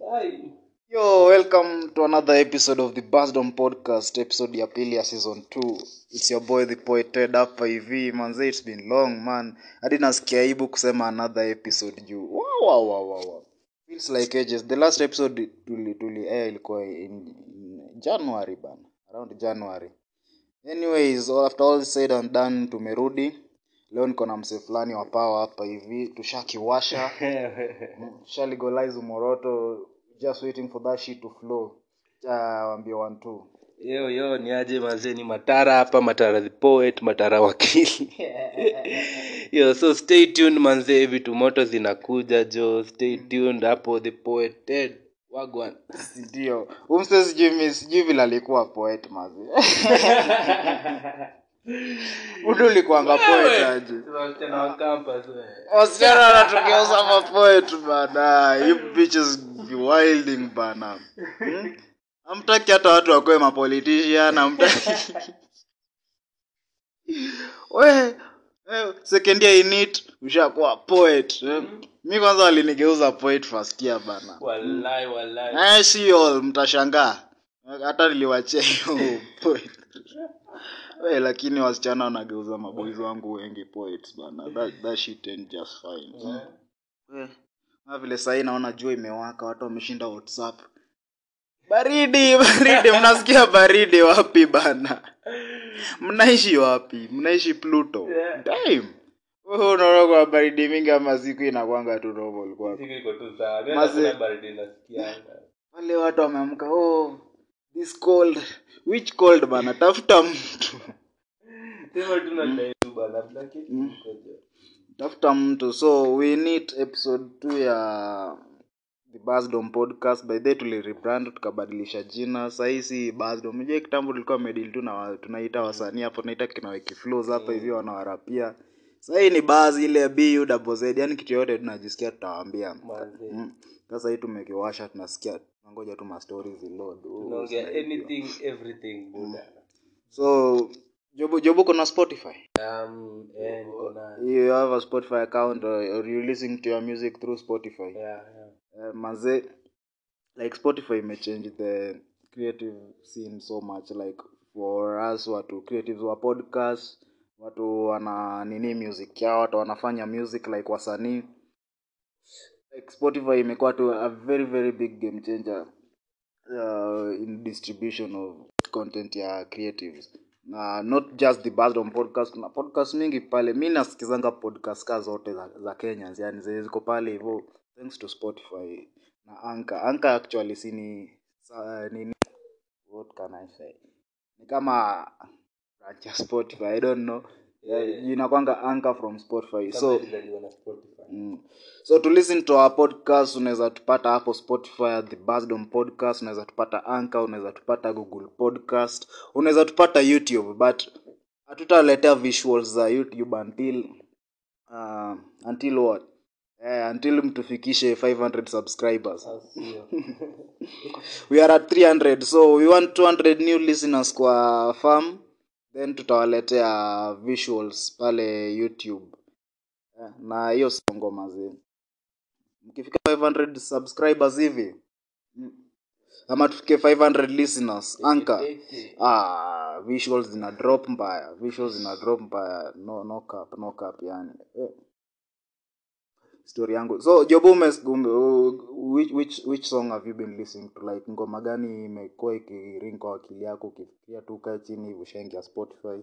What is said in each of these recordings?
Ai. Yo, welcome to another episode of the Basdom Podcast, episode ya pili ya season 2. It's your boy the poet Ted hapa hivi. Manze, it's been long man. Hadi nasikia aibu kusema another episode juu. Wow, wow, wow, wow. Feels like ages. The last episode tuli tuli air ilikuwa in, in January bana. Around January. Anyways, after all said and done tumerudi. Leo niko na msee fulani wa power hapa hivi. Tushakiwasha. Shaligolize Moroto. Just waiting for that shit to flow. Wambia one two. yo yo ni aje mazee ni matara hapa matara the poet matara wakili yo so stay tuned manzee vitu moto zinakuja jo stay tuned hapo the poet Ted wagwan ndio umse sijui sijui vile alikuwa poet mazi udu ulikuanga poet aje? Wasichana wa campus, we. wasichana wanatugeuza mapoet bana you wilding bana. Hmm? amtaki hata watu wakoe mapolitician amtaki we second year init ushakuwa poet. Eh? mi kwanza walinigeuza poet first year bana. Walai, walai. Eh, all mtashangaa. Hata niliwachea poet we lakini wasichana wanageuza maboys wangu wengi poets bana. That, that shit ain't just fine. We na vile sahii naona jua imewaka watu wameshinda whatsapp. Baridi baridi. Mnasikia baridi wapi bana? Mnaishi wapi? Mnaishi pluto? Yeah. Damn. Wewe unaona kwa baridi mingi ama siku inakwanga tu normal kwako? Siku iko tu sawa. Mimi baridi nasikianga. wale watu wameamka oh this cold. Which cold bana? Tafuta mtu tafuta mtu so we need episode 2 ya the Basdom podcast. By the tulirebrand tukabadilisha jina. Sahii si Basdom. Je kitambo tulikuwa medil tu na tunaita wasanii hapo tunaita kinaweki flows hapa hivyo wanawarapia. Sahii ni basi ile bu double z. Yani kitu yoyote tunajisikia tutawaambia. Mm. sasa hii tumekiwasha tunasikia tunangoja tu mastori ziload Tunaongea anything everything buda. so jobu jobu kuna spotify? Um, eh, niko you have a spotify account or, or you listening to your music through spotify? Yeah, yeah. uh, maze like spotify may change the creative scene so much like for us watu creatives wa podcast watu wana nini music yao watu wanafanya music like wasanii spotify imekuwa tu a very very big game changer uh, in distribution of content ya creatives. Na not just the Basdom podcast na podcast mingi pale. Mi nasikizanga podcast ka zote za, za kenya yani zenye ziko pale hivyo thanks to spotify. Na anka anka actually sini sa, nini what can i say? Ni kama branch ya spotify i don't know Yeah, yeah, inakwanga anchor from spotify. Kama so Spotify. Mm. so to listen to our podcast unaweza tupata hapo spotify the Basdom podcast unaweza tupata anchor unaweza tupata google podcast unaweza tupata youtube but hatutaletea visuals za youtube until uh, until what? Yeah, until mtufikishe 500 subscribers. Au we are at 300 so we want 200 new listeners kwa farm then tutawaletea visuals pale youtube. Eh, na hiyo sio ngoma zi mkifika 500 subscribers hivi mm, ama tufike 500 listeners anka ah, visuals zina drop mbaya visuals zina drop mbaya. No, no cap, no cap yani. Eh. Story yangu. So jobu umes- which, which, which song have you been listening to? Like ngoma gani imekuwa ikiring kwa akili yako ukifikiria tu ukae chini ushaingia spotify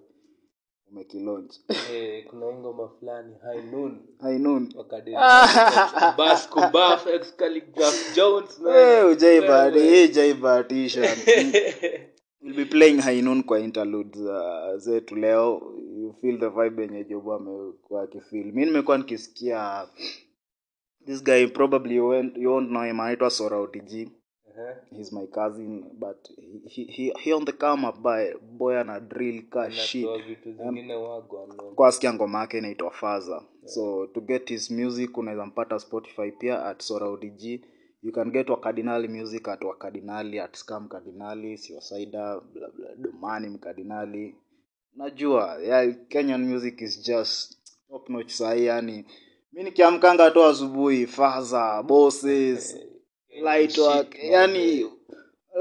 umekilaunch? Eh, kuna ngoma fulani high noon. Noon. Bas kubaf. We'll be playing high noon kwa interludes uh, zetu leo. You feel the vibe yenye jobu amekuwa akifeel. Mi nimekuwa nikisikia this guy probably you won't, you won't know him. Anaitwa sora otg. Aha. he's my cousin but he, he, he on the come up by boy ana drill ka shit. kwa sikia ngoma yake inaitwa faza. So to get his music unaweza mpata spotify pia at sora odg you can get wakardinali music at wakardinali at scam kardinali siosaida domani mkardinali najua yeah, kenyan music is just top notch sahii yani mi nikiamkanga tu asubuhi faza bosses light work. yani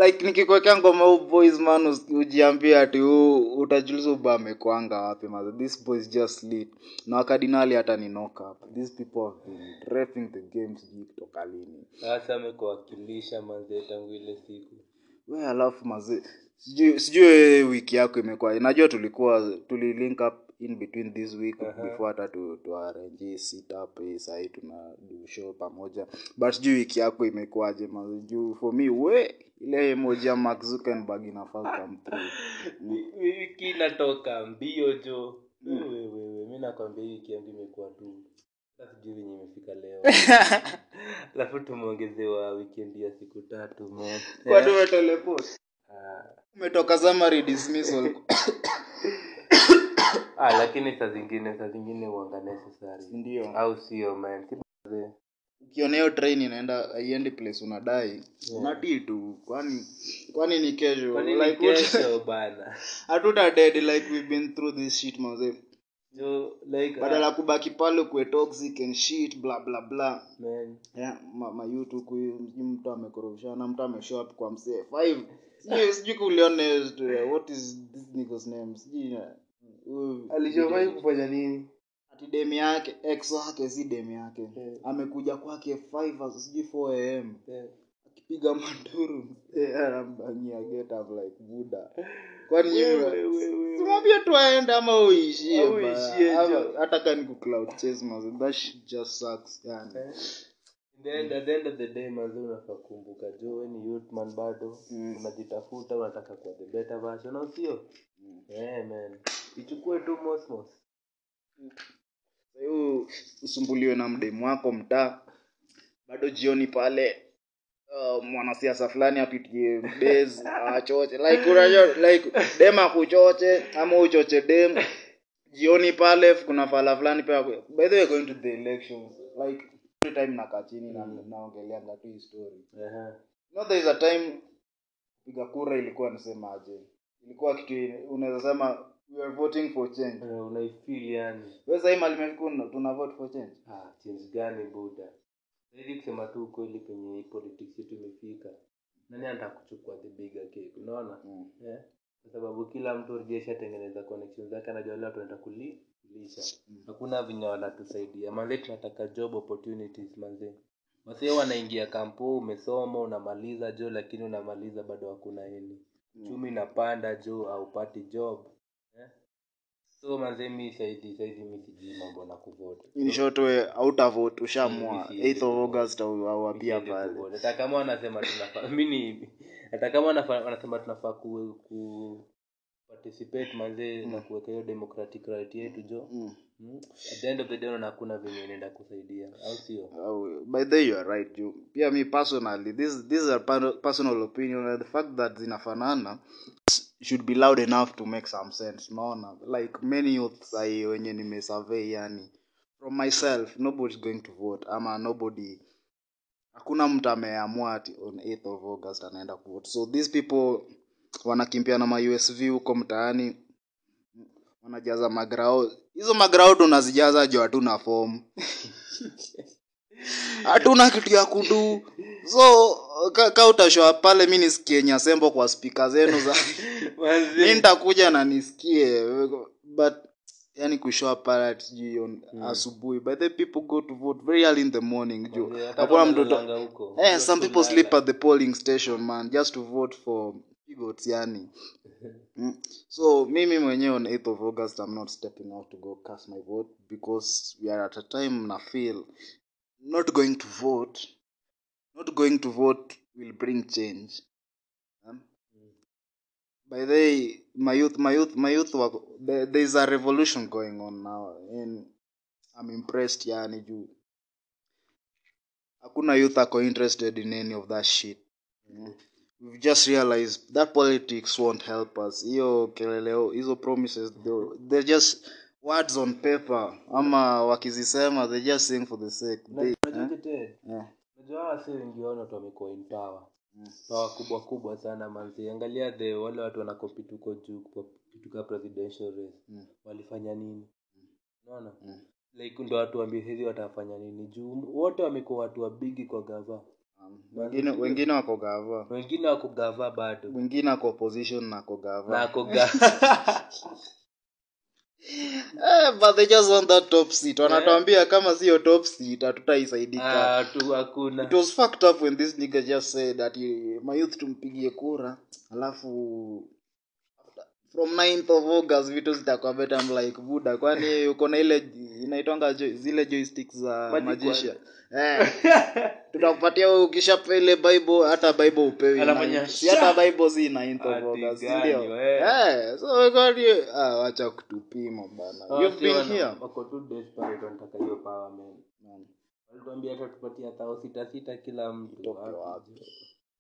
like nikikwekea ngoma huu boys man ujiambia ati huu utajuliza uba amekwanga wapi maza this boy is just lit. Na wakadinali hata ni knock up. These people have been dressing the game sijui kutoka lini. Sasa amekuwakilisha mazee tangu ile siku. We alafu mazee sijui sijui wiki yako imekuwa najua tulikuwa tulilink up in between this week before hata tu, tu sit up sahii tuna do show pamoja. But sijui wiki yako imekuwaje juu for me we ile emoji ya Mark Zuckerberg inafaa come through. Wiki inatoka mbio jo. Wewewe mi nakwambia hii wiki yangu imekuwa tu. Sijui venye imefika leo. Alafu tumeongezewa wikendi ya siku tatu kwa tumeteleport Ah, umetoka summary dismissal ah, lakini saa zingine saa zingine uanga necessary. Ndio au sio man? Si manze. ukiona hiyo train inaenda haiendi place unadai. Unatii tu. Kwani kwani ni kesho? Kwa nini like what- kesho bana? Hatuta dead like we've been through this shit mazee jo like badala ya kubaki pale kuwe toxic and shit bla bla bla. Man. Yeah, ma, mayutu kuyu sijui mtu amekorofishana mtu ameshow up kwa msee. Five. Sijui sijui kuliona uh, what is this nigga's name? Sijui uh, huyu- kufanya nini? Ati demi yake ex wake si demi yake. Yeah. amekuja kwake 5 as- sijui 4 am akipiga manduru. Msee anambangia get up like buda kwani wewe, nyinyi wewe. simwambie tu aende ama uishie hata kani ku chase man that shit just sucks yani. In the at the end of the day manze unafaa kumbuka jo we ni youth man bado. Mm. unajitafuta unataka kuwa the better version au sio yeah, man ichukue tu mosmos. Sahiu usumbuliwe na mdemu wako mtaa. Bado jioni pale uh, mwanasiasa fulani apitie base achoche like unajua like dem akuchoche ama uchoche dem. Jioni pale kuna fala fulani pia by the way going to the elections like every time nakaa chini na naongeleanga tu hii story Aha. no there is a time piga kura ilikuwa nisemaje ilikuwa kitu unaweza sema we are voting for change. Uh, unaifeel yani wewe sasa mali imefika tuna vote for change? Ah, change gani buda ili kusema tu kweli kwenye politics yetu imefika. Nani anataka kuchukua the bigger cake unaona? Mm. yeah? kwa sababu kila mtu jeshatengeneza connections zake anajua wanaenda kuli kulisha hakuna venye wanatusaidia. Manze tunataka job opportunities manze. Wasee wanaingia kampo umesoma unamaliza jo lakini unamaliza bado hakuna heni uchumi inapanda juu aupati job. Eh? so manze mi saidi saidi mi sijui mambo na kuvote. In short we hautavote ushamua. Mm, 8th of august au au apia pale hata kama wanasema tunafaa mini hata kama wanasema tunafaa ku, ku participate manze na kuweka hiyo democratic right yetu jo. Mm. Mm. at the end pia mi personally this this is a per- personal opinion the fact that zinafanana should be loud enough to make some sense unaona? Like many youth sai wenye nimesurvey yani from myself nobody's going to vote ama nobody hakuna mtu ameamua ati on 8th of august anaenda kuvote. So these people wanakimbia na ma usv huko mtaani wanajaza magrao hizo magrao unazijaza jo hatuna fomu hatuna kitu ya kudu. So ka, ka utashoa pale mi nisikie nyasembo kwa spika zenu za mi nitakuja na nisikie. But yani kushoa pale sijui on- asubuhi. But the people go to vote very early in the morning juu. Hakuna mtoto eh, some people sleep at the polling station man just to vote for pigots Mm. so mimi mwenyewe on 8th of august i'm not stepping out to go cast my vote because we are at a time na feel not going to vote not going to vote will bring change. Um, by the my youth my youth my youth work, there, there is a revolution going on now. And i'm impressed yani juu. Hakuna youth ako interested in any of that shit. Mm. We've just realized that politics won't help us. Hiyo keleleo hizo promises they're, just words on paper. Ama wakizisema they just sing for the sake. They, si wengi wao watu wamekuwa in power. Mm. power kubwa kubwa sana manzi angalia the wale watu wanakompete huko juu kupituka presidential race. Mm. walifanya nini? Unaona? Mm. like ndo watu wambihizi watafanya nini? Juu wote wamekuwa watu wabigi kwa gava wengine wengine wako gava. Wengine wako gava bado. Wengine ako opposition na ako gava. Na ako gava eh, but they just want that top seat. Wanatuambia kama sio top seat hatutaisaidika. Ah, tu hakuna. It was fucked up when this nigga just said that eh, my youth tumpigie kura alafu from 9th of august vitu zitakuwa better I'm like buda kwani uko na ile inaitonga zile joysticks za magician? Eh. Tutakupatia ukishapa ile bible hata bible upewi si hata bible si 9th of august ndio? we? eh so kwani ah wacha kutupima bana. Oh, you've been here. wako tu desperate wanataka hiyo power man. Man, walituambia hata tupatia 1000 sita sita kila mtu. Wapi?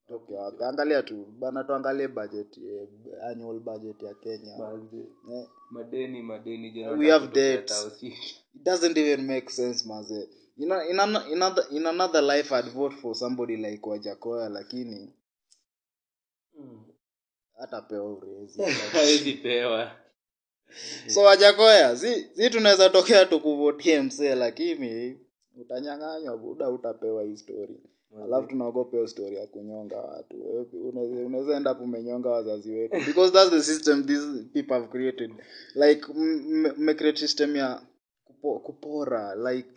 Wapi angalia tu bana tuangalie budget eh, annual budget ya kenya. Manze, eh, madeni madeni We have debts. sita. it doesn't even make sense maze. In, a, in, an, in, other, in another life i'd vote for somebody like wajakoya lakini Mm. hatapewa urezi. Hawezi pewa. So wajakoya si, si tunaweza tokea tukuvotie msee lakini utanyang'anywa buda utapewa hii story alafu tunaogopa hiyo story ya kunyonga watu. Unaweza- enda umenyonga wazazi wetu. Because that's the system these people have created. Like mmecreate system ya kupo, kupora like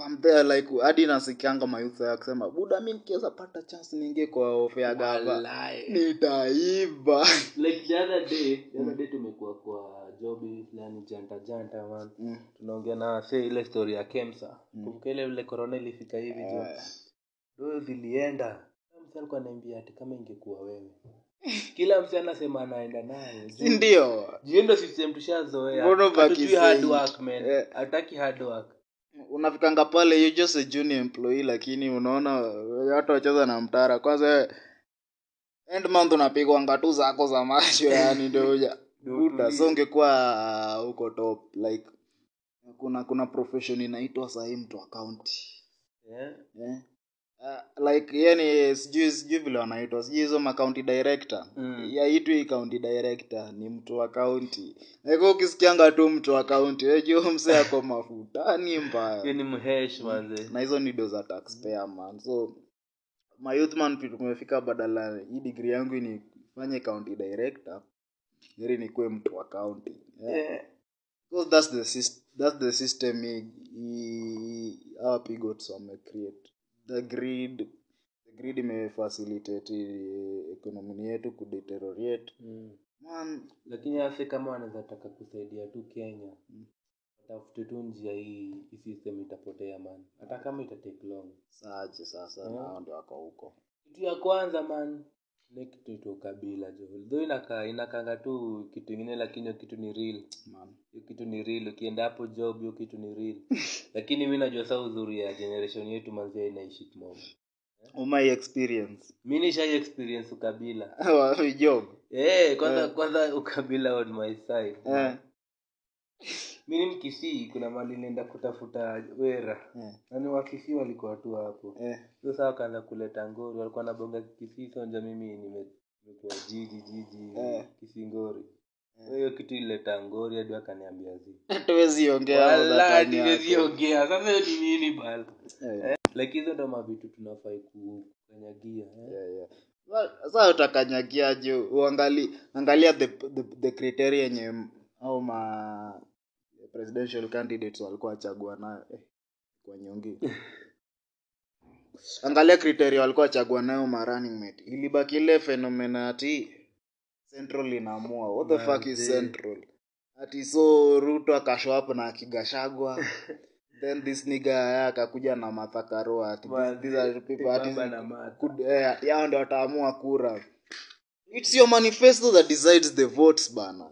I'm there like hadi nasikianga mayouth ya kusema buda mi nikiweza pata chance niingie kwa ofe ya gava. Nitaiba. Like the other day the other day tumekuwa kwa jobi fulani janta janta man. Mm. tunaongea na se ile story ya kemsa. Kumbuka ile vile korona ilifika hivi jo Eh. zilienda msee alikuwa anaambia ati kama ingekuwa wewe. Kila msee anasema anaenda naye ndio. Jiendo ndo system tushazoea. Mbona hard work man. Eh. hataki hard work unafikanga pale you just a junior employee lakini unaona watu wacheza na mtara kwanza wewe, end month unapigwanga tu zako za macho yani buda so ungekuwa huko top like kuna kuna profession inaitwa sahii mtu akaunti yeah. yeah. Uh, like yani sijui sijui vile wanaitwa sijui hizo makaunti director. Mm. yaitwi county director ni mtu wa kaunti like ukisikianga tu mtu wa kaunti wejua mse ako mafutani mbaya. Ni mhesh manze. Na hizo ni do za taxpayer man. So my youth man tumefika badala hii degree yangu nifanye county director ili nikuwe mtu wa kaunti yeah. that's the system, that's the system i- i- our pigots wamecreate the greed the greed imefacilitate eh, economy yetu kudeteriorate. Mm. man. Lakini ase kama wanaweza taka kusaidia tu kenya watafute tu njia hii system itapotea man. Hata kama itatake long. Saje sasa yeah. nao ndio wako huko. Kitu ya kwanza man ile kitu ito kabila jo though inakanga tu kitu ingine lakini hiyo kitu ni real. Man hiyo kitu ni real. Ukienda hapo job hiyo kitu ni real. Lakini mi najua saa uzuri ya generation yetu manzia inaishi kimomo. oh my experience. Mi nishai experience ukabila. Job. Eh, kwanza kwanza ukabila on my side. Eh mi ni mkisii kuna mali nenda kutafuta wera. Eh. Nani wakisii walikuwa tu hapo. Eh. Sasa wakaanza kuleta ngori walikuwa nabonga kisii sonja mimi nime- nimekuwa jiji jiji Eh. kisingori Kwa hiyo kitu ileta ngori hadi wakaniambia zi. Hatuwezi ongea all that Wala, time yako. nimeziongea sasa hiyo ni nini bana? Eh, like hizo ndo mavitu tunafai kukanyagia eh? yeah, yeah. Well, sasa utakanyagiaje uangali angalia the, the, the criteria yenye au ma presidential candidates walikuwa wachagua nayo eh, kwa nyongi angalia kriteria walikuwa wachagua nayo ma running mate. Ilibaki ile fenomena ati central inaamua. What the fuck is central? Ati so ruto akashow up na akigashagwa. Then this nigga akakuja na mathakaroa ati these are people ati eh, ati ndio wataamua kura its your manifesto that decides the votes bana.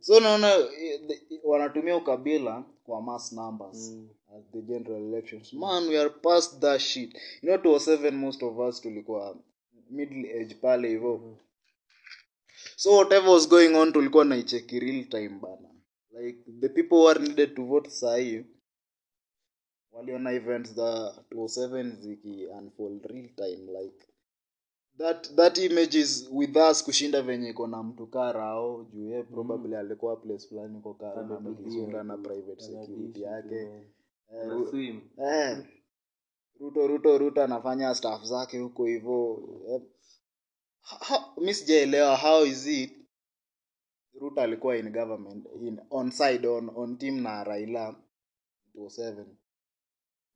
So naona eh, the- wanatumia ukabila kwa mass numbers Mm. at the general elections. Man we are past that shit. You know to seven most of us tulikuwa middle age pale hivyo so whatever was going on tulikuwa naicheki real time bana. Like the people who are needed to vote sahii waliona events za 207 ziki unfold real time like that that image is with us kushinda venye iko na mtu karao juu ye probably alikuwa place fulani ko kara Anabilia kisunda na private security yake. Eh, eh, ruto ruto ruto anafanya staff zake huko hivyo Eh, ha- ha- mi sijaelewa how is it? Ruto alikuwa in government in, on side on, on team na raila 27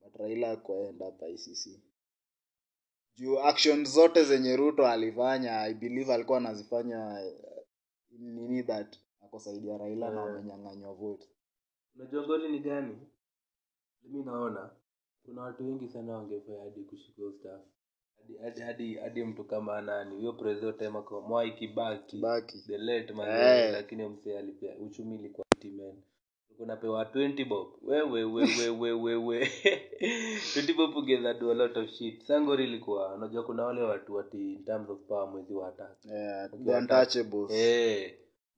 but raila akuenda hapa icc juu action zote zenye ruto alifanya i believe alikuwa anazifanya eh, nini that akosaidia raila na Eh. wamenyang'anywa vote. Unajua ngori ni gani? Mi naona kuna watu wengi sana wangefaa hadi kushika staff. Hadi, hadi, hadi, hadi mtu kama nani huyo president tema kwa mwai kibaki. Baki the late man Eh. lakini msee alipea uchumi ilikuwa timen unapewa 20 bob. Wewe wewe wewe we 20 bob ungeza do a lot of shit. Sangori ilikuwa unajua kuna wale watu wati in terms of power mwezi wa attack. Yeah, Ukiwa untouchables. Eh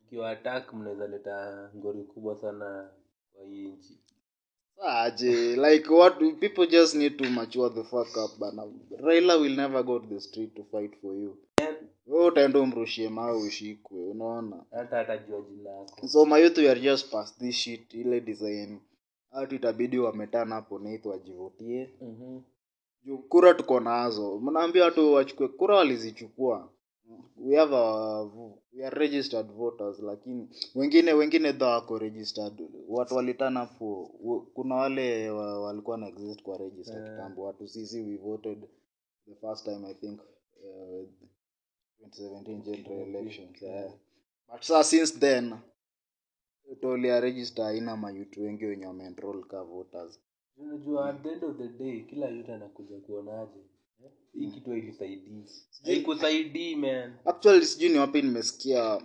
ukiwa attack mnaweza leta ngori kubwa sana kwa hii nchi. Aje like what people just need to mature the fuck up bana. Raila will never go to the street to fight for you wewe utaenda umrushie mawe ushikwe unaona? Hata jina so my youth we are just past this shit ile design. Hatu itabidi wametana hapo naith wajivutie. Mhm. juu kura tuko nazo. Mnaambia watu wachukue kura walizichukua. We have a, we are registered voters lakini wengine wengine dha wako registered. Watu walitana po kuna wale wa, walikuwa na exist kwa register kitambo. Watu sisi we voted the first time i think uh, 2017 general elections yeah. but saa since then tolia register haina mayutu wengi wenye wameenroll ka voters. Unajua at the end of the day kila yote anakuja kuonaje eh? hii kitu hailisaidii haikusaidii man. Actually sijui ni wapi nimesikia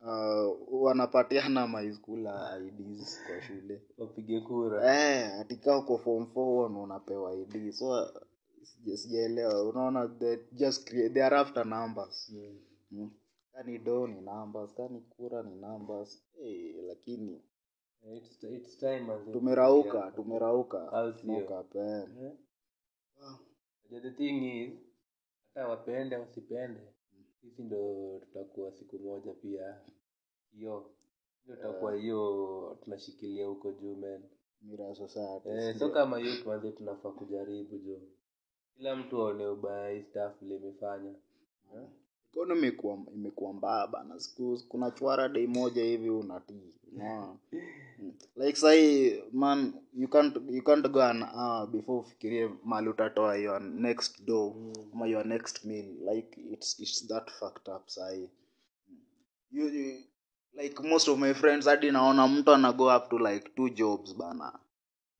uh, wanapatiana maiskula ids kwa shule. Wapige kura. Eh, atika uko form 4 unapewa id so sijaelewa. Unaona they just create, they are after numbers. Mm. mm. kani do ni numbers. Kani kura ni numbers. Hey, lakini It's, it's time tumerauka tumerauka. Eh. Eh? The thing is hata wapende wasipende sisi ndo tutakuwa siku moja pia. Hiyo hiyo tutakuwa hiyo tunashikilia huko juu men eh, so kama youth manze tunafaa kujaribu jo kila mtu aone ubaya hii staff vile imefanya. Economy imekuwa imekuwa mbaya bana. Siku kuna chwara day moja hivi unatii. Unaona? Mm. like sahi man you can't you can't go an hour before ufikirie mali utatoa your next do ama your next meal. Like it's it's that fucked up sahi you, you like most of my friends hadi naona mtu ana go up to like two jobs bana.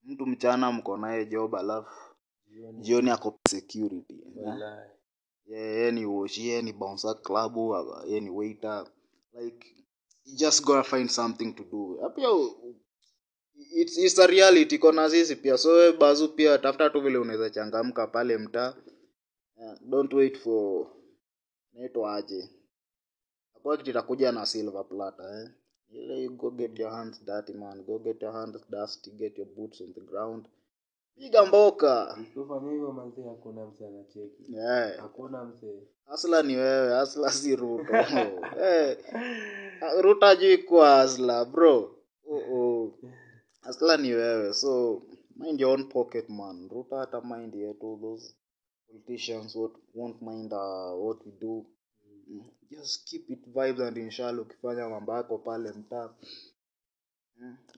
Mtu mchana mko naye job alafu Jioni, ako security eh? yeye ni yeye ni bouncer club yeye ni waiter like you just gonna find something to do. Na pia u- it's, it's a reality kona sisi pia. So we bazu pia tafuta tu vile unaweza changamka pale mtaa. Yeah, don't wait for naitwa aje. Kitu itakuja na silver platter eh. Ile you go get your hands dirty man. Go get your hands dusty get your boots on the ground piga mboka Ukifanya hivyo manze hakuna mse anacheki yeah. hakuna mse Asla ni wewe, Asla si Ruto. hey, Ruto kuwa Asla bro. Asla ni wewe, so mind your own pocket man. Ruto hata mind yetu those politicians what won't mind uh, what we do. Mm, Just keep it vibes and inshallah ukifanya mambo yako pale mtaa.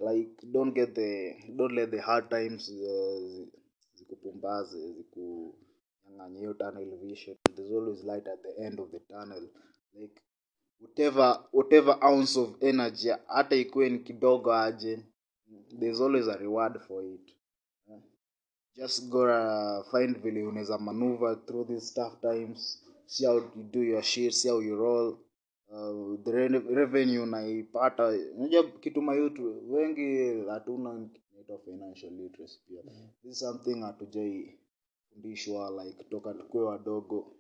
Like don't get the don't let the hard times uh, zikupumbaze zikunyang'anye hiyo tunnel vision. There's always light at the end of the tunnel. Like whatever whatever ounce of energy hata ikuwe ni kidogo aje there's always a reward for it. Just gotta find vile unaweza maneuver through these tough times see how you do your shit see how you roll uh, the re- revenue naipata. Unajua kitu mayutu wengi hatuna inaitwa financial literacy pia. This is something hatujaifundishwa like toka tukue wadogo.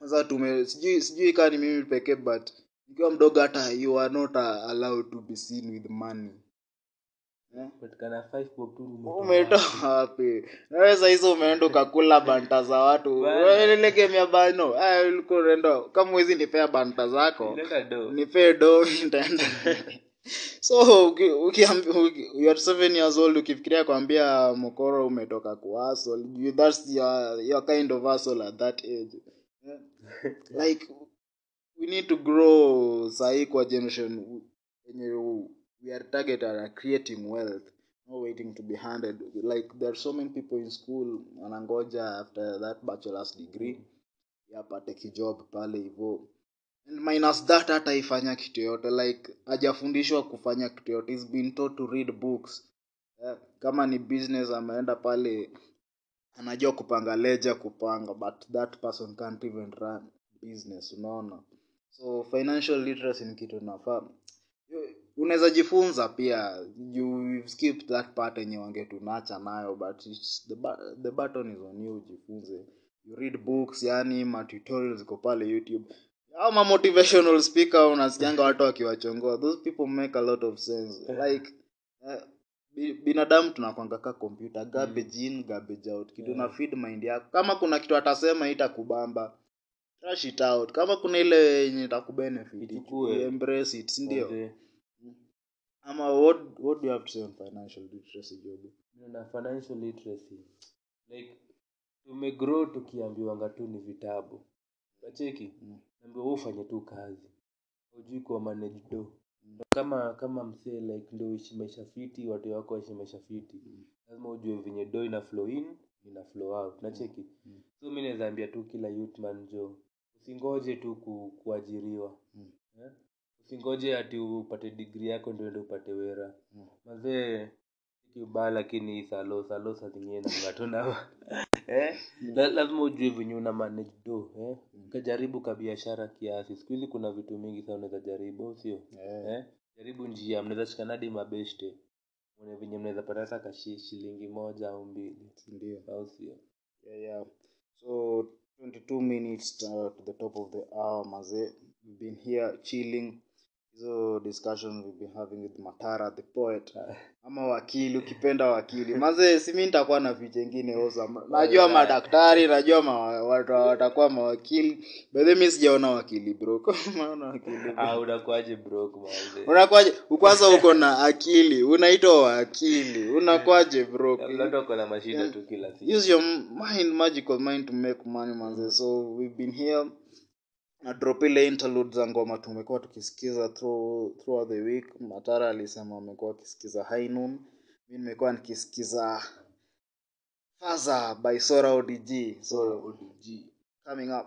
Sasa tume sijui sijui kaa ni mimi pekee but nikiwa mdogo hata you are not allowed to be seen with money? Patikana five bob tu umetoa umetoa wapi? Naweza hizo umeenda ukakula banta za watu. Bana. bano ulikuwa unaenda. Kama mwezi nipea banta zako. Nipee do nitaenda. So uki- ukiambi- uki- you are seven years old ukifikiria kwambia mokoro umetoka kuasol you- that's your, your kind of asol at that age. Like we need to grow sahii kwa generation yenye we are targeted at creating wealth no waiting to be handed. Like there are so many people in school wanangoja after that bachelor's degree yapate kijob pale hivo. And minus that hata ifanya kitu yote like hajafundishwa kufanya kitu yote he's been taught to read books. Uh, kama ni business ameenda pale anajua kupanga leja kupanga but that person can't even run business unaona? So financial literacy ni kitu nafaa unaweza jifunza pia. You skip that part yenye wangetunacha nayo but it's the, the button is on you ujifunze. You read books yani matutorials ziko pale youtube. Ama motivational speaker unasikianga watu wakiwachongoa. Those people make a lot of sense. Like uh, binadamu tunakwanga ka kompyuta garbage in garbage out. Kitu na feed mind yako. Kama kuna kitu atasema itakubamba. Trash it out. Kama kuna ile yenye itakubenefit embrace it sindio Manze, ama what, what do you have to say on financial literacy job? Na financial literacy. Like tumegrow tukiambiwanga tu ni vitabu. Nacheki Mm. naambiwa wewe ufanye tu kazi. Hujui kuwa manage do kama kama msee like ndio uishi maisha fiti watu wako waishi maisha fiti lazima ujue venye do ina flow in ina flow out. Nacheki Mm. so mi naweza ambia tu kila youth man jo usingoje tu ku, kuajiriwa. Mm. eh? Usingoje ati upate digri yako ndio ende upate wera Mm. mazee kiubaya lakini salo salo saa zingine namngatona eh? La- lazima ujue venye una manage do eh? ukajaribu ka biashara kiasi siku hizi kuna vitu mingi sana unaweza jaribu sio yeah. eh? jaribu njia mnaweza shikanadi mabeshte mone venye mnaweza pata hata kashi shilingi moja au mbili ndio au sio yeah, yeah. so 22 minutes uh, to the top of the hour maze we've been here chilling hizo discussion we'll be having with matara the poet ama wakili ukipenda wakili. Maze simi nitakuwa na vicha ingine najua madaktari najua ma, watu watakuwa mawakili bedhe mi sijaona wakili bro. Maona wakili ah, unakuaje kwanza uko na akili unaitwa wakili. Unakwaje bro? Uko na mashida tu kila siku. Use your mind magical mind to make money manze. So we've been here na drop ile interlude za ngoma tumekuwa tukisikiza through, throughout the week. Matara alisema amekuwa akisikiza high noon. Mi nimekuwa nikisikiza faza by sora odg so coming up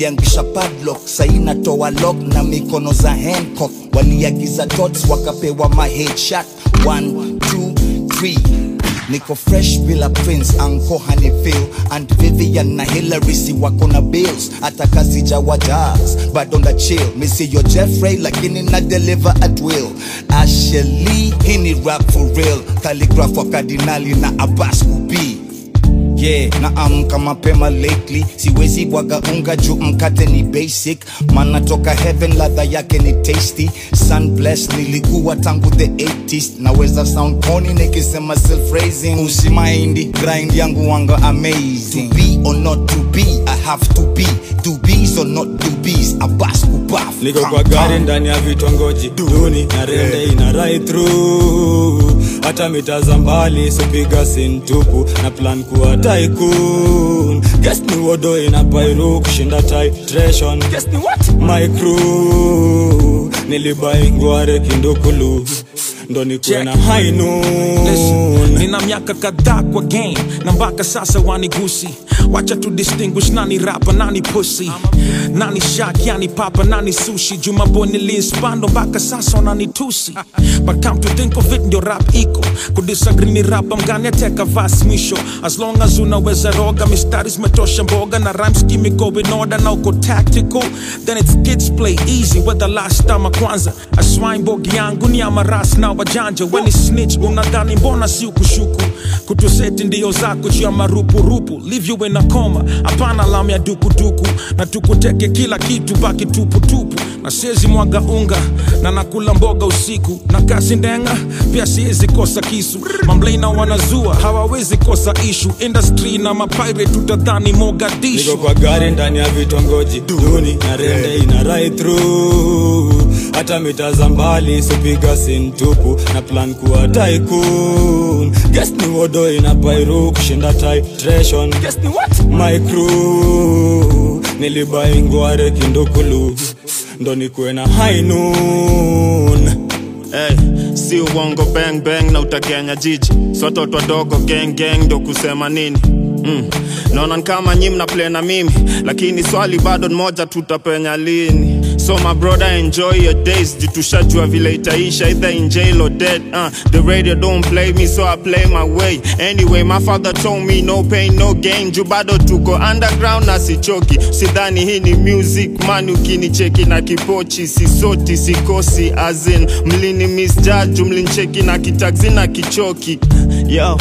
key niliangisha padlock sai natoa lock na mikono za hancock. Waliagiza tots wakapewa ma headshot. 1 2 3 niko fresh bila prince anko hanifil and vivian na hilary si wako na bills. Hata kazi jawa badonda bado nda chill. Misiyo jeffrey lakini na deliver at will. Asheli hii ni rap for real. Kaligraf wa kardinali na abas kubii yeah naamka mapema lately. Siwezi bwaga unga juu mkate ni basic. Mana toka heaven ladha yake ni tasty. Sun blessed nilikuwa tangu the 80s naweza sound corny nikisema self raising usimaindi grind yangu wanga amazing. To be or not to be i have to be. To be so not to be's abas kubaf niko kwa gari ndani ya vitongoji. Duni. Na rende ina right through. Hata mitaza mbali sipiga sintupu na plan kuwa tycoon guess ni wodo ina pairu kushinda titration. Guess ni what? My crew nilibai ngware kindukulu ndo nikuwe na high noon. Nina miaka kadhaa kwa game na mpaka sasa wanigusi wacha tu distinguish nani rapa nani pussy. Nani shaki, yani papa nani sushi. Jumabo niliinspando mpaka sasa wananitusi but come to think of it ndio rap iko. Kudisagree ni rapa mgani ateka vasi mwisho as long as unaweza roga mistari zimetosha mboga na rhyme na uko tactical. Then it's kids play easy whether last time kwanza. Bogi yangu ni amaras na wajanja. Weni snitch unadhani mbona si ukushuku? Kutuseti ndio zako juu ya marupurupu. Leave you a coma hapana lam ya dukuduku na tukuteke kila kitu baki tuputupu na siezi mwaga unga na nakula mboga usiku. Na kasi ndenga pia siezi kosa kisu. Mamlaina wanazua hawawezi kosa ishu. Industry na mapirate tutadhani mogadishu. Gari ndani ya vitongoji. Duni na rende ina right through hata mita za mbali sipiga sintupu na plan kuwa tycoon. Guess ni wodo ina pairu kushinda titration. Guess ni what? My crew. Nilibaingware kindukulu ndo nikuwe na high noon. Hey, si uongo bang bang na utakenya jiji. Swatoto wadogo gang gang ndo kusema nini? Mm. naona kama nyi mna play na mimi lakini swali bado moja tutapenya lini so my brother enjoy your days. Jitushajua vile itaisha either in jail or dead uh, the radio don't play me so i play my way. Anyway my father told me no pain no gain. Bado tuko underground na sichoki. Sidhani hii ni music man ukinicheki na kipochi. Sisoti sikosi azin mlini misjaju mlincheki na kitaxi na kichoki. Yo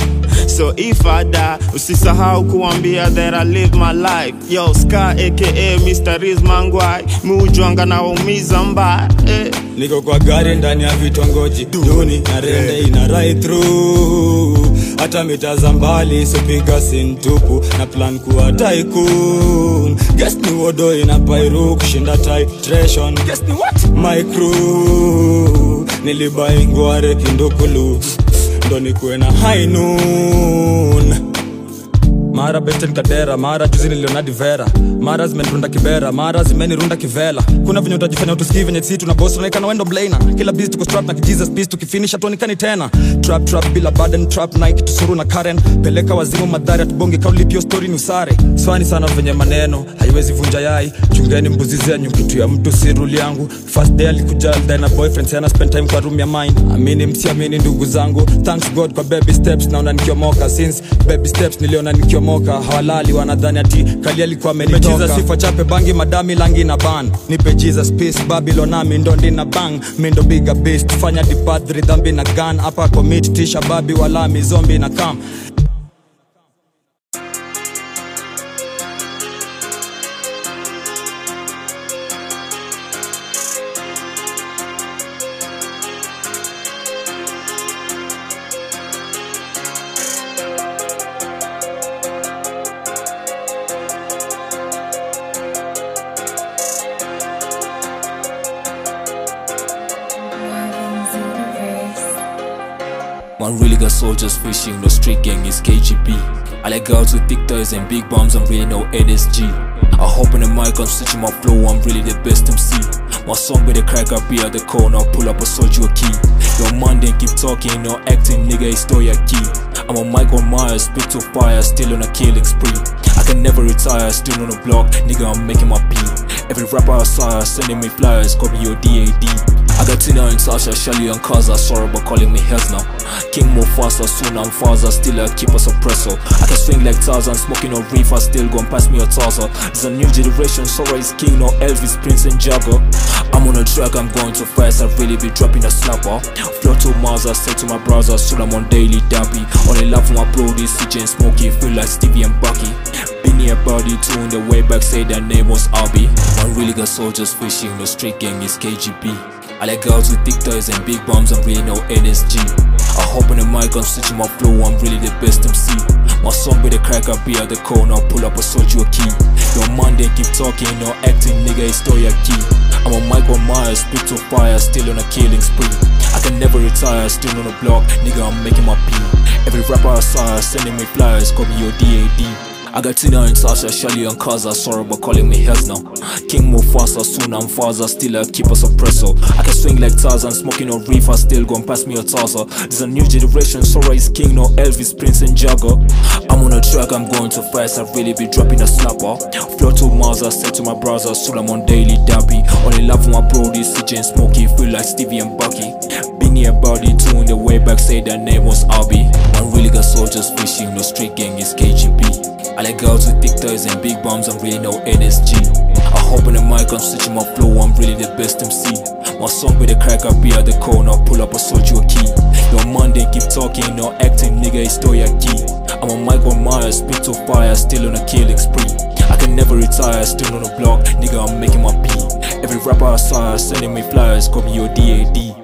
so if I die usisahau kuambia that I live my life. Yo ska aka Mr. Riz Mangwai muujwanga na waumiza mbaya. Eh. niko kwa gari ndani ya vitongoji. Duni na rende ina right through. Hata mita za mbali sipiga sintupu na plan kuwa tycoon. Guess ni wodo ina pairu kushinda titration. Guess ni what? My crew. Nilibaingware kindukulu. Ndo nikuwe na high noon mara beten kadera mara juzi nilionadi vera. Mara zimenirunda kibera mara zimenirunda kivela. Kuna venye utajifanya utusikii venye si tuna boss unaonekana wendo blaina kila bis tuko strap na kijesus peace tukifinisha tuonekani tena. Trap trap bila baden trap nike tusuru na karen. Peleka wazimu madhari atubonge kaulipio stori ni usare. Swani sana venye maneno haiwezi vunja yai. Chungeni mbuzi zenyu kitu ya mtu si yangu. First day alikuja aldae boyfriend sana spend time kwa room ya mine amini msiamini ndugu zangu. Thanks god kwa baby steps naona nikiomoka since baby steps niliona nikiomoka hawalali wanadhani ati kali alikuwa amenitoka. Sifa chape bangi madami langi na ban. Nipe jesus peace babylon nami ndo ndina bang. Mindo biga beast fanya dipadri dhambi na gan hapa commit tisha babi wala mizombi na kam soldiers fishing, no street gang is KGB. I like girls with thick thighs and big bombs, I'm really no NSG. I hop on the mic, I'm switching my flow, I'm really the best MC. My song better crack up here at the corner, pull up a soldier key. Your man then keep talking, no acting, nigga, it's still your key. I'm a Michael Myers, spit to fire, still on a killing spree. I can never retire, still on the block, nigga, I'm making my P. Every rapper I saw sending me flyers, copy your DAD. I got Tina and Sasha, Shelly and Kaza, sorry about calling me heads now. King move faster, soon I'm faster, still a keep a suppressor. I can swing like Tarzan, smoking no reefer, still gon' pass me a Tarzan. There's a new generation, sorry is king, no Elvis, Prince and Jagger. I'm on a track, I'm going too fast, I really be dropping a slapper. Flow to Mars, I say to my brother, soon I'm on daily dappy. Only love for my bro, this CJ and Smokey, feel like Stevie and Bucky. Been here body tune the way back, say their name was Albie. One really got soldiers fishing, no street gang is KGB. I like girls with thick thighs and big bombs, I'm really no NSG. I hop on the mic, I'm switching my flow, I'm really the best MC. My song be the crack, I be at the corner, pull up a soldier key. Your man then keep talking, no acting, nigga, it's still your key. I'm a Michael Myers, spit to fire, still on a killing spree. I can never retire, still on the block, nigga, I'm making my P. Every rapper I saw sending me flyers, call me your DAD. I got Tina and Sasha, Shelly and Kaza, sorry about calling me heads now. King move faster, soon I'm faster, still a keep a suppressor. I can swing like Tarzan, smoking no reefer, still gon' pass me a Tarzan. There's a new generation, sorry is king, no Elvis, Prince and Jagger. I'm on a track, I'm going too fast, I really be dropping a snapper. Flow to Mars, I said to my brother, soon I'm on daily dappy. Only love for my bro, this CJ and Smokey, feel like Stevie and Bucky. Been here body tune the way back, say their name was Albie. One really got soldiers fishing, no street gang is KGB. Like girls with thick thighs and big bums, I'm really no NSG. I hop on the mic, I'm switching my flow, I'm really the best MC. My song with the crack, I'll be at the corner, pull up, I sold you a key. Your Monday, keep talking, no acting, nigga, it's story key. I'm a Michael Myers, spit to fire, still on a killing spree. I can never retire, still on the block, nigga, I'm making my P. Every rapper I saw, sending me flyers, call me your DAD.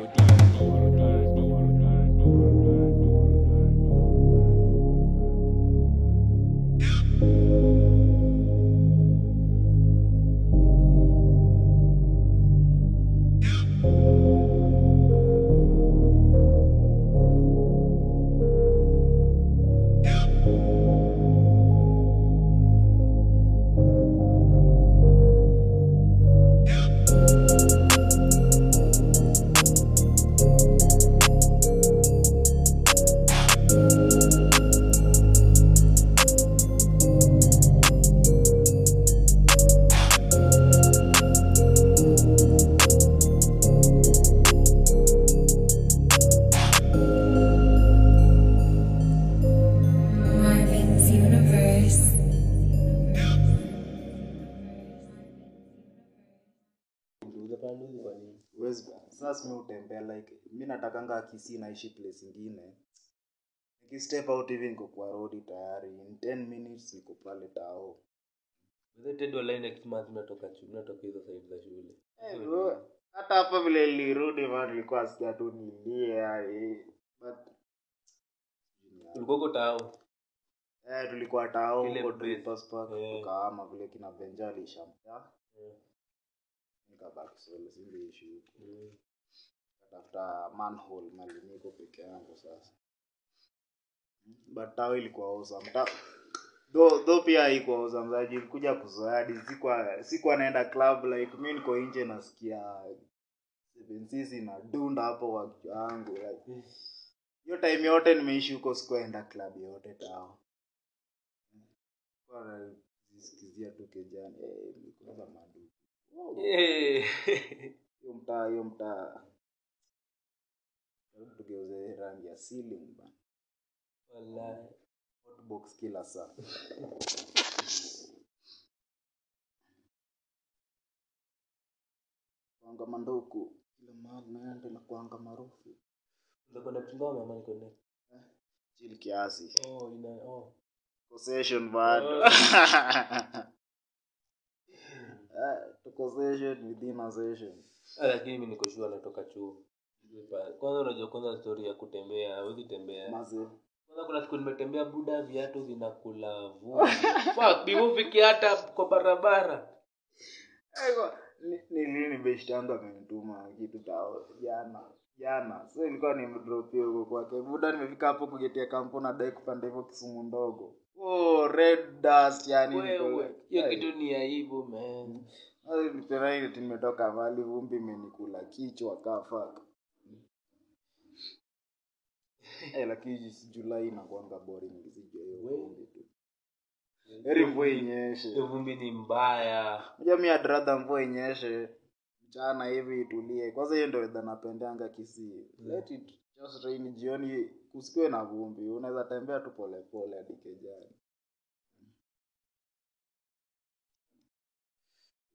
Huwezi- sasa mi utembea like mi natakanga kisi naishi place ingine nikistep out hivi niko kwa rodi tayari in 10 minutes niko pale tao Ted Walai mnatoka chu- mnatoka hizo side za shule Eh, bro, hata hapa vile nilirudi man nilikuwa sikia tu nilie yani but ulikuwa uko tao eh, tulikuwa tao Ile huko place. Drippers Eh. tukaama vile kina Benja alishampa Eh. Nikabaki solo singeishi huko. Katafuta manhole mali niko peke yangu sasa. But tao ilikuwa awesome ta do do pia haikuwa awesome zaji ilikuja kuzoadi sikuwa sikuwa naenda club like mi niko nje nasikia Seven nadunda na dunda hapo kwa kichwa yangu like hiyo time yote nimeishi huko sikuenda club yote tao. Kwa najisikizia tu kejani eh nikuza madu Eh. Hiyo mtaa hiyo mtaa. Tugeuze rangi ya ceiling bana Wallahi. hotbox kila saa kwanga manduku. Kila mahali naenda na kwanga marufu. Ulikuwa na ama nikwende chili kiasi. Oh, ina oh. Possession bado Eh, tuko session within a session Ah, lakini mi natoka chuo. Kwanza unajua kwanza story ya kutembea tembea. Kwanza kuna siku nimetembea buda viatu vinakula vumbi. Hata kwa barabara. Nilini ni ni lini best yangu amenituma kitu tao jana jana. So ilikuwa nimdropia huko kwake. Buda nimefika hapo kugetia kampo nadai kupanda hivyo kisumu ndogo oh red dust yani wewe hiyo kitu ni aibu man. Kitu nimetoka mbali vumbi imenikula kichwa kaa fuck. Eh, lakini julai inakuanga boring sijua hiyo vumbi tu. Heri mvua inyeshe. vumbi ni mbaya. Ja mi adradha mvua inyeshe mchana hivi itulie. Kwanza hiyo ndo edha napendanga kisii. Let it just rain jioni kusikue na vumbi unaweza tembea tu polepole hadi kejani.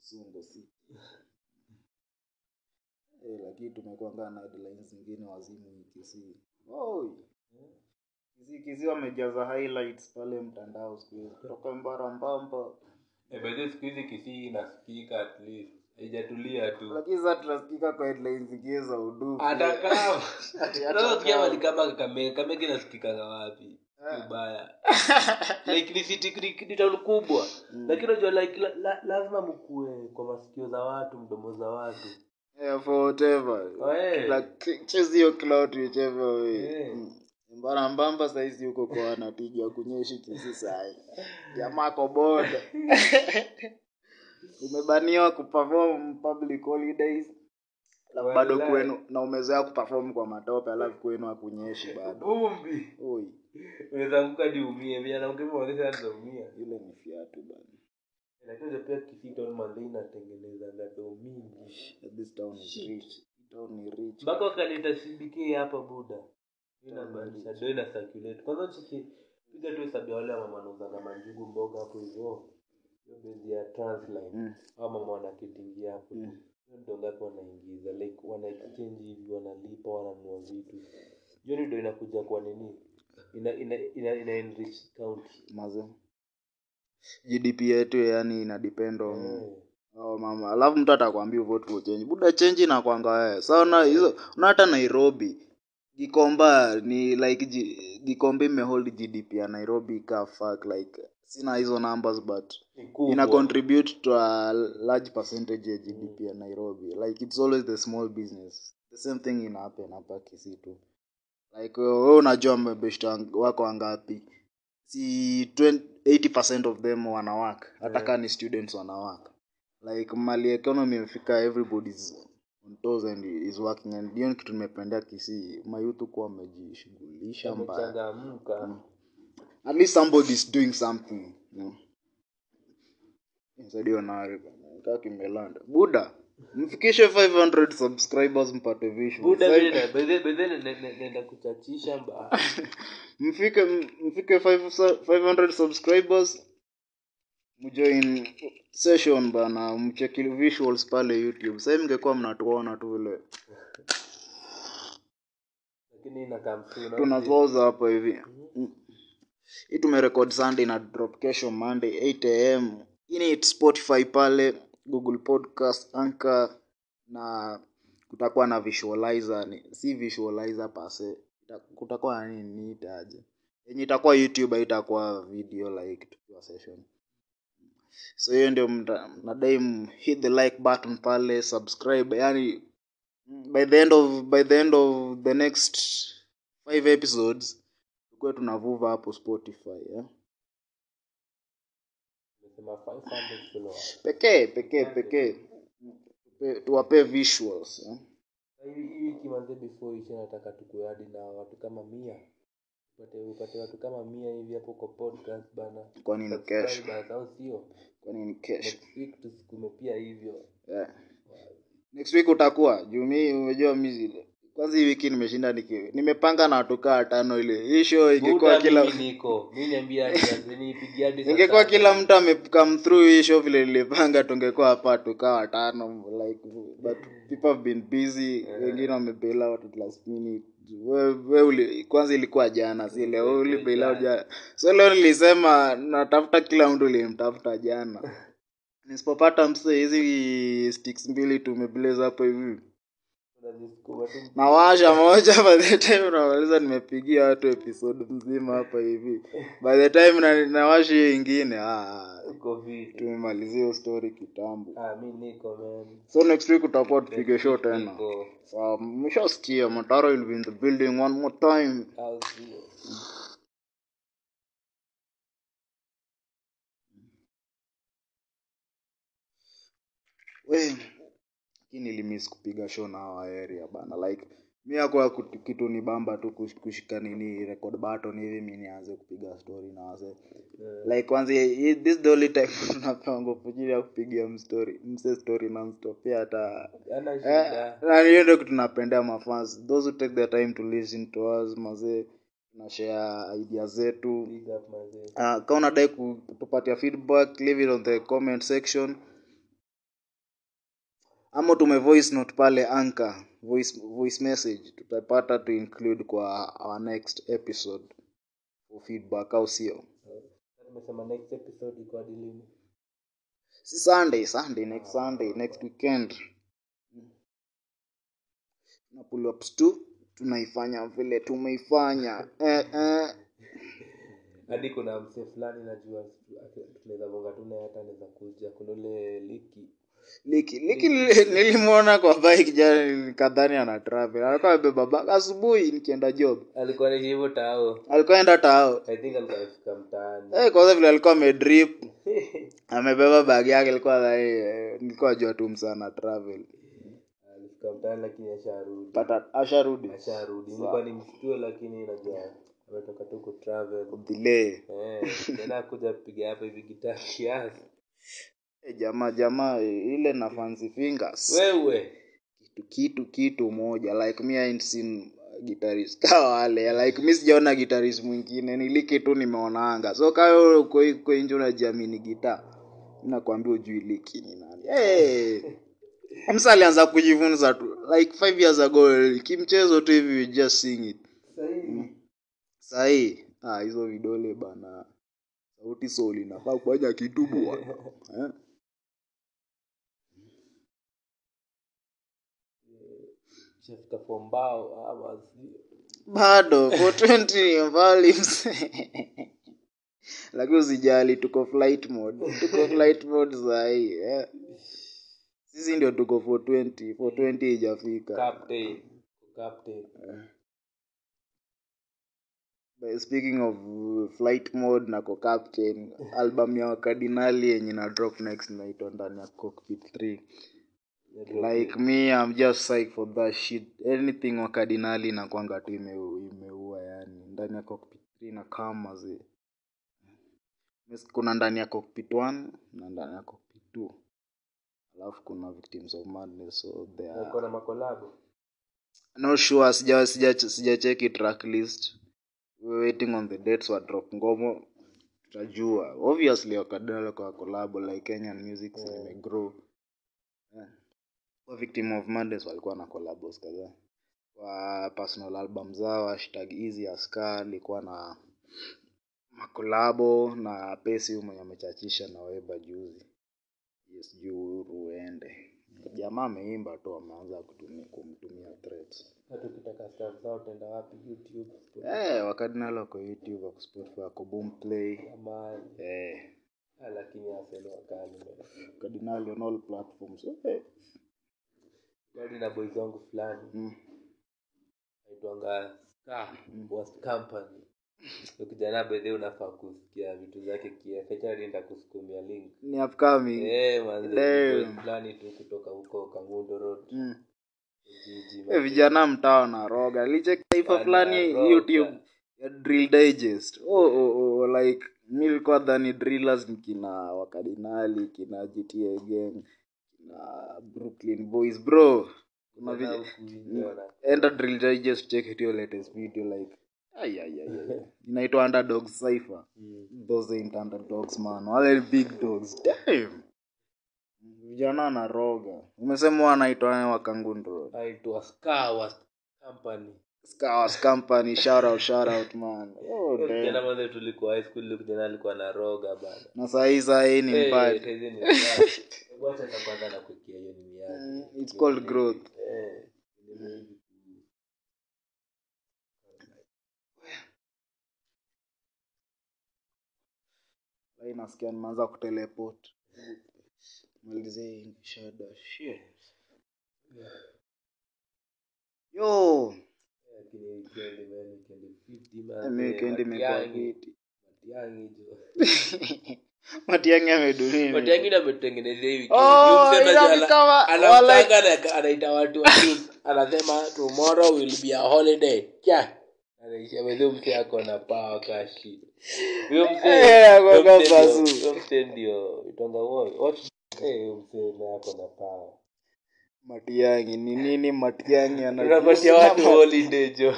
Sungo si. Eh lakini tumekuanga na headlines zingine wazimu kisii. Oi. kisii kisii wamejaza highlights pale mtandao siku hizi. Kutoka mbara mbamba. The siku hizi kisii inasikika at least haijatulia tu. Lakini sasa tunasikika kwa headlines zingine za udugu hata kama Sasa kama. mali kama Kakamega Kakamega inasikikaga wapi? Vibaya. Like ni city ni- town kubwa. Lakini unajua like la, la, lazima mkue kwa masikio za watu mdomo za watu. Yeah, for whatever. Oh, eh. like chase hiyo cloud whichever way Eh. Mm. mbara mbamba saizi huko kwa anapigwa kunyeshi kisi sai. Jamaa ko boda umebaniwa kuperform public holidays. Alafu bado kwenu na umezoea kuperform kwa matope alafu kwenu hakunyeshi bado. Vumbi oi. Unaweza ile ni fiatu bana. Lakini pia Kisii town inatengeneza gado mingi this town is rich. Town ni rich. Mpaka wakaleta CBK hapa buda. Inabadilisha do ina circulate. Kwanza chiki piga tu hesabu ya wale mama wanauzanga manjugu mboga hapo hivyo bezi ya transline. Mm. ama mama wanakitingia hapo Mm. ndo ngapi wanaingiza? Like wana exchange hivi wanalipa wananunua vitu. Hiyo ni ndo inakuja kwa nini? Ina ina ina, ina enrich county maze. Gdp yetu yani ina depend on Eh. Oh, mama. Alafu mtu atakwambia vote for change. Buda change inakwanga wewe. Sa hizo una hata nairobi. Gikomba ni like G- gikomba imehold gdp ya nairobi ka fuck like sina hizo numbers but ina contribute to a large percentage ya gdp ya nairobi. Like it's always the small business. The same thing ina happen hapa kisii tu like wewe unajua mabeshta wako wangapi? Si 20, 80% of them wanawak hata Yeah. kaa ni students wanawak like mali economy imefika everybody's on toes and is working. And hiyo kitu nimependea kisii. Mayutu kuwa amejishughulisha mbaya. At least somebody is doing something you know. Buda mfikishe 500 subscribers mpate vision buda Sasa- vile na- bedhe- bedhe ne- ne- ne- naenda kuchachisha mfike mfike 5 500 subscribers mjoin session bana mcheki visuals pale youtube. Sahii mngekuwa mnatuona tu vile. Tunazoza hapa hivi. Mm. Hii tumerekod sunday na drop kesho monday 8 am ini spotify pale google podcast anchor na kutakuwa na visualizer. Ni, si visualizer pase kutakuwa na nini niitaje? Yenye itakuwa youtube haitakuwa video like tukiwa session. So hiyo ndio mta- hit the like button pale subscribe. Yani by the end of by the end of the next five episodes tukuwe tunavuva hapo spotify yeah? Nimesema 500 followers. pekee pekee pekee tuwapee visuals? Hii hii before ishe nataka tukue hadi na watu kama mia upate upate watu kama mia hivi hapo kwa podcast bana kwani ni kesho? Au sio kwani ni kesho next week tusikume pia hivyo yeah. next week utakuwa juu mi umejua mi zile kwanza hii wiki nimeshinda niki nimepanga na watu kaa tano ile. Hii show ingekuwa kila ingekuwa kila mtu amecome through hii show vile nilipanga tungekuwa hapa tukaa watano like but people have been busy. Wengine wamebail out at last minute. We, we uli, kwanza ilikuwa jana si leo? Ulibail out jana. So leo nilisema natafuta kila mtu ulimtafuta jana. Nisipopata mse hizi sticks mbili tumeblaze hapo hivi nawasha moja by the time unamaliza nimepigia watu episode mzima hapa hivi. By the time na, nawasha hiyo ingine ah, tumemalizia hiyo story kitambo. Ah so next week utakuwa tupige show tena. So, mataro will be in the building one more time. We lakini nilimiss kupiga show na hawa area bana like mi akwa kitu ni bamba tu kush- kushika nini record button hivi mi nianze kupiga story na wase like kwanza this the only time tunapewa jili ya kupigia mstory mse story non-stop pia hata Eh, na hiyo ndio tunapendea mafans those who take their time to listen to us mazee na share idea zetu. Uh, kama unadai kutupatia feedback leave it on the comment section ama tume voice note pale anchor voice, voice message tutapata to include kwa our next episode for feedback au sio? Tumesema next episode iko hadi lini? Si sunday sunday next sunday next weekend. Na pull ups tu tunaifanya vile tumeifanya. Eh, eh. hadi kuna msee fulani najua tunaweza bonga tu naye hata anaweza kuja. Kuna ule liki liki liki nilimwona kwa bike jana nikadhani ana travel. Alikuwa amebeba bag. Asubuhi nikienda job. Alikuwa hivyo tao. Alikuwa enda tao. I think alikuwa afika mtaani. Eh, kwanza vile alikuwa amedrip amebeba bag yake alikuwa dhani nilikuwa jua tu msana travel. Alifika mtaani lakini asharudi. Pata asharudi. Asharudi. Nilikuwa ni mshtue lakini najua ametoka tu ku travel. Delay. Eh tena kuja piga hapa hivi gitaa kiasi eh, jamaa jamaa eh, ile na fancy fingers. Wewe. Kitu kitu kitu moja like me I ain't seen guitarist. Ka wale like mi sijaona guitarist mwingine. Niliki tu nimeonanga. So kayo uko uko nje unajiamini gita nakwambia ujui liki ni nani. Hey. msa alianza kujifunza tu like five years ago kimchezo tu hivi you just sing it. Sahi. ah, hizo vidole bana. Sauti soul inafaa kufanya kitu bwana eh? shafika fombao ama bado for 20 mbali lakini usijali tuko flight mode. Tuko flight mode sahii eh. sisi ndio tuko for 20 for 20 ijafika captain captain. By speaking of uh, flight mode na ko captain. Album ya wakardinali yenye na drop next inaitwa ndani ya cockpit 3 like me i'm just psyched for that shit. Anything wakardinali inakwanga tu imeua yani. Ndani ya cockpit 3 na kama zi kuna ndani ya cockpit 1 na ndani ya cockpit 2 alafu kuna victims of madness so there are kuna makolabo no sure sija sija sija check track list. We're waiting on the dates wa drop ngomo. Tutajua. Obviously wakadala kwa collab like Kenyan music yeah. imegrow yeah. Kwa victim of madness walikuwa na collabos kadhaa. Kwa personal album zao hashtag easy aska likuwa na makolabo na pesi huyu mwenye amechachisha na weba juzi. Yes juu uende. Jamaa ameimba tu ameanza kutumia kumtumia threats stuff zao tenda wapi? Youtube Eh, wakadinal wako youtube wako spotify wako boomplay ama eh, ah, wakali. Wakadinal on all platforms. Eh. Gadi na boys wangu fulani. Mm. naitwanga ska was company. Ukijana bedhe unafaa kusikia vitu zake kiafechari ndakusukumia link. Ni upcoming. Eh, manze, fulani tu kutoka huko kangundo road. Mm. jiji eh, vijana mtaa wanaroga lichek taifa fulani youtube ya drill digest. Oh, oh, oh, like mi likuwa dhani drillers ni kina wakadinali kina gta gang kina brooklyn boys bro. Kuna vij- nje drill digest check it your latest video like ay, ay, ay, ay. inaitwa underdog cipher those ain't underdogs man. Wale big dogs. Damn. Vijana anaroga umesema wanaitwa wakangundro aitwa ska was company scars company shout out shout out man. Oh, kijana mwanzo tulikuwa high school yule kijana alikuwa na roga bana. Na sahii sahii ni Eh, mbad saizi ni. Wacha na kwanza nakuwekea hiyo ni miadi. it's called growth. Eh, ni nasikia nimeanza kuteleport. Malizie shada shit. Yo weekend, man, weekend imekuwa Matiang'i, jo. matiangi Matiang'i. Oh, kama- anaita watu wa anasema tomorrow will be a holiday. Cha. anaisha mzee mse ako na pawa kashi huyo mse Eh, ako na mse huyo mse ndio itonga woi watch eh huyo ako na pawa matiangi ni nini matiangi anapatia watu holiday jo.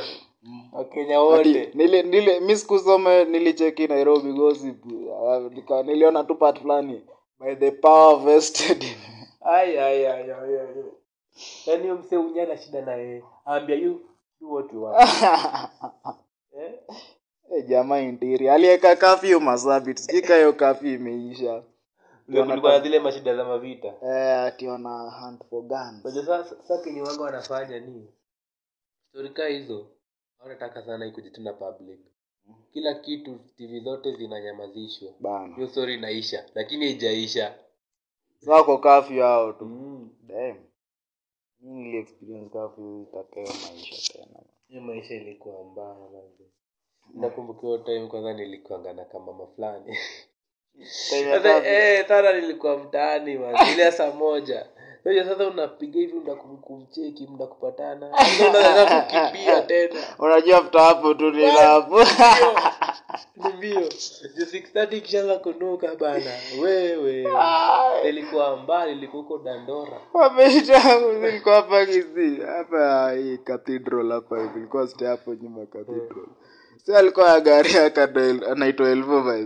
Wakenya wote. Nile nile mi sikusome nilicheki nairobi gossip. Uh, nika- niliona tu part fulani. By the power vested in- Ai, ai, ai, ai, ai. yaani huyo unya na shida na yeye. Aambia you do what you want. Eh? Eh, jamaa intiri aliyeka kafyu masabit sijika hiyo kafyu imeisha kulikuwa na zile mashida za mavita. Eh, ati wana hunt for guns. Sasa sasa kenye wangu wanafanya ni storika hizo wanataka sana ikujitenda public. Kila kitu tv zote zinanyamazishwa. Hiyo story inaisha lakini haijaisha. Sako kafyu hao tu. Mm. Damn. nili experience kafyu itakayo maisha tena. Hiyo maisha ilikuwa mbaya nakumbukiwa time kwanza nilikuangana kamama fulani Kafyu. eh nilikuwa mtaani ile saa moja. Unajua sasa unapiga hivi mda kumcheki mda kupatana. Kukimbia tena. Unajua hapo tu ni hapo. 6:30 ikishaanza kunuka bana. Wewe. Ilikuwa mbali ilikuwa huko dandora. Wameshangu hapa kizi hapa hii cathedral hapa hivi. Ilikuwa stay hapo nyuma cathedral. Si alikuwa gari anaitwa- anaitwa elvo by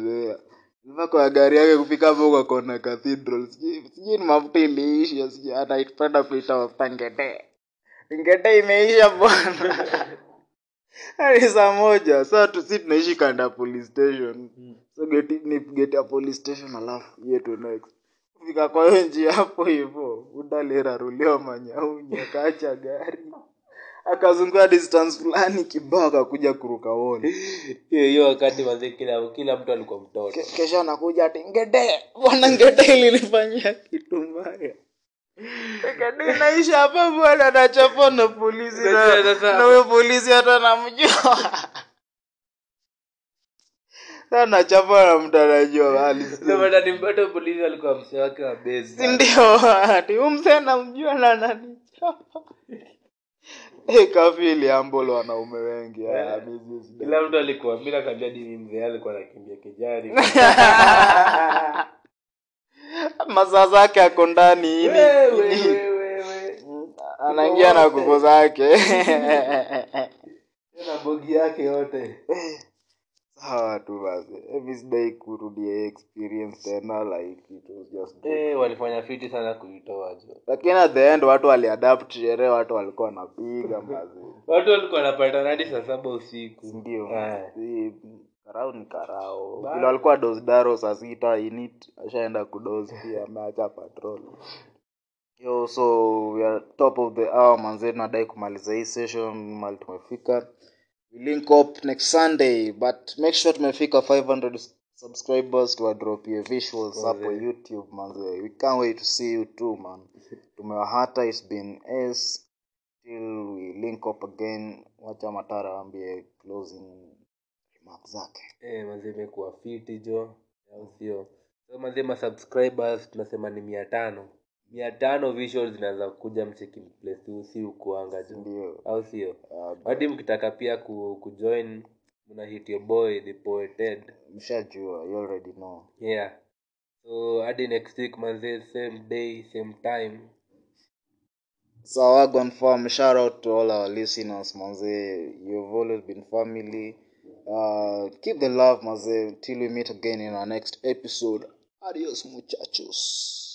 the kwa gari yake kufika hapo kwa kona cathedral. Sijui ni mafuta iliisha sijui anaipenda kuita mafuta ngete ngete imeisha bwana. Hadi saa moja. Saa tu si tunaishi kanda ya police station. So geti ni geti ya police station alafu yetu next kufika kwa hiyo njia hapo hivo. Udaliraruliwa manyaunya akaacha gari akazunguka distance fulani kibao akakuja kuruka woni hiyo hiyo wakati wazee kila kila mtu alikuwa mtoto. Ke- kesho anakuja ati ngede bwana ngede ilinifanyia kitu mbaya? Naisha hapa bwana nachapwa na polisi na huyo polisi hata namjua nachapa na mtu anajua Ndio polisi alikuwa msee wake wa base. Sindio ati umse namjua na nanichapa hey, kafi iliambolo wanaume wengi ah, sida- kila mtu alikuwa bila nakwambia dini mzee alikuwa anakimbia kijari masaa zake ako ndani ini- wewe. anaingia na kuko zake. Na bogi yake yote sawa tu basi. Mi sidai kurudia experience tena like it was just good. eh walifanya fiti sana kuitoa jo lakini at the end watu waliadapt sherehe watu walikuwa wanapiga mazi. Watu walikuwa wanapatana hadi saa saba usiku. Ndio Eh. Si- karao ni karao vile walikuwa dosdaro saa sita init ashaenda kudos pia ameacha patrol. Yo so we are top of the hour manzee tunadai kumaliza hii session mali tumefika link up next sunday but make sure tumefika 500 subscribers tuwadropie visuals hapo youtube manze. We can't wait to see you too man. Tumewahata it's been s till we link up again wacha matara ambie closing remarks zake. Eh mazee imekuwa fiti jo au sio? So mazee ma subscribers tunasema ni mia tano mia tano visual zinaweza kuja mcheki place si ukuanga ndio. Au sio? Uh, hadi mkitaka pia ku, kujoin mna hit your boy the poeted. Mshajua you already know. Yeah. So hadi next week manze same day same time. So wagwan farm. Shout out to all our listeners manze. You've always been family. Uh, keep the love manze till we meet again in our next episode. Adios muchachos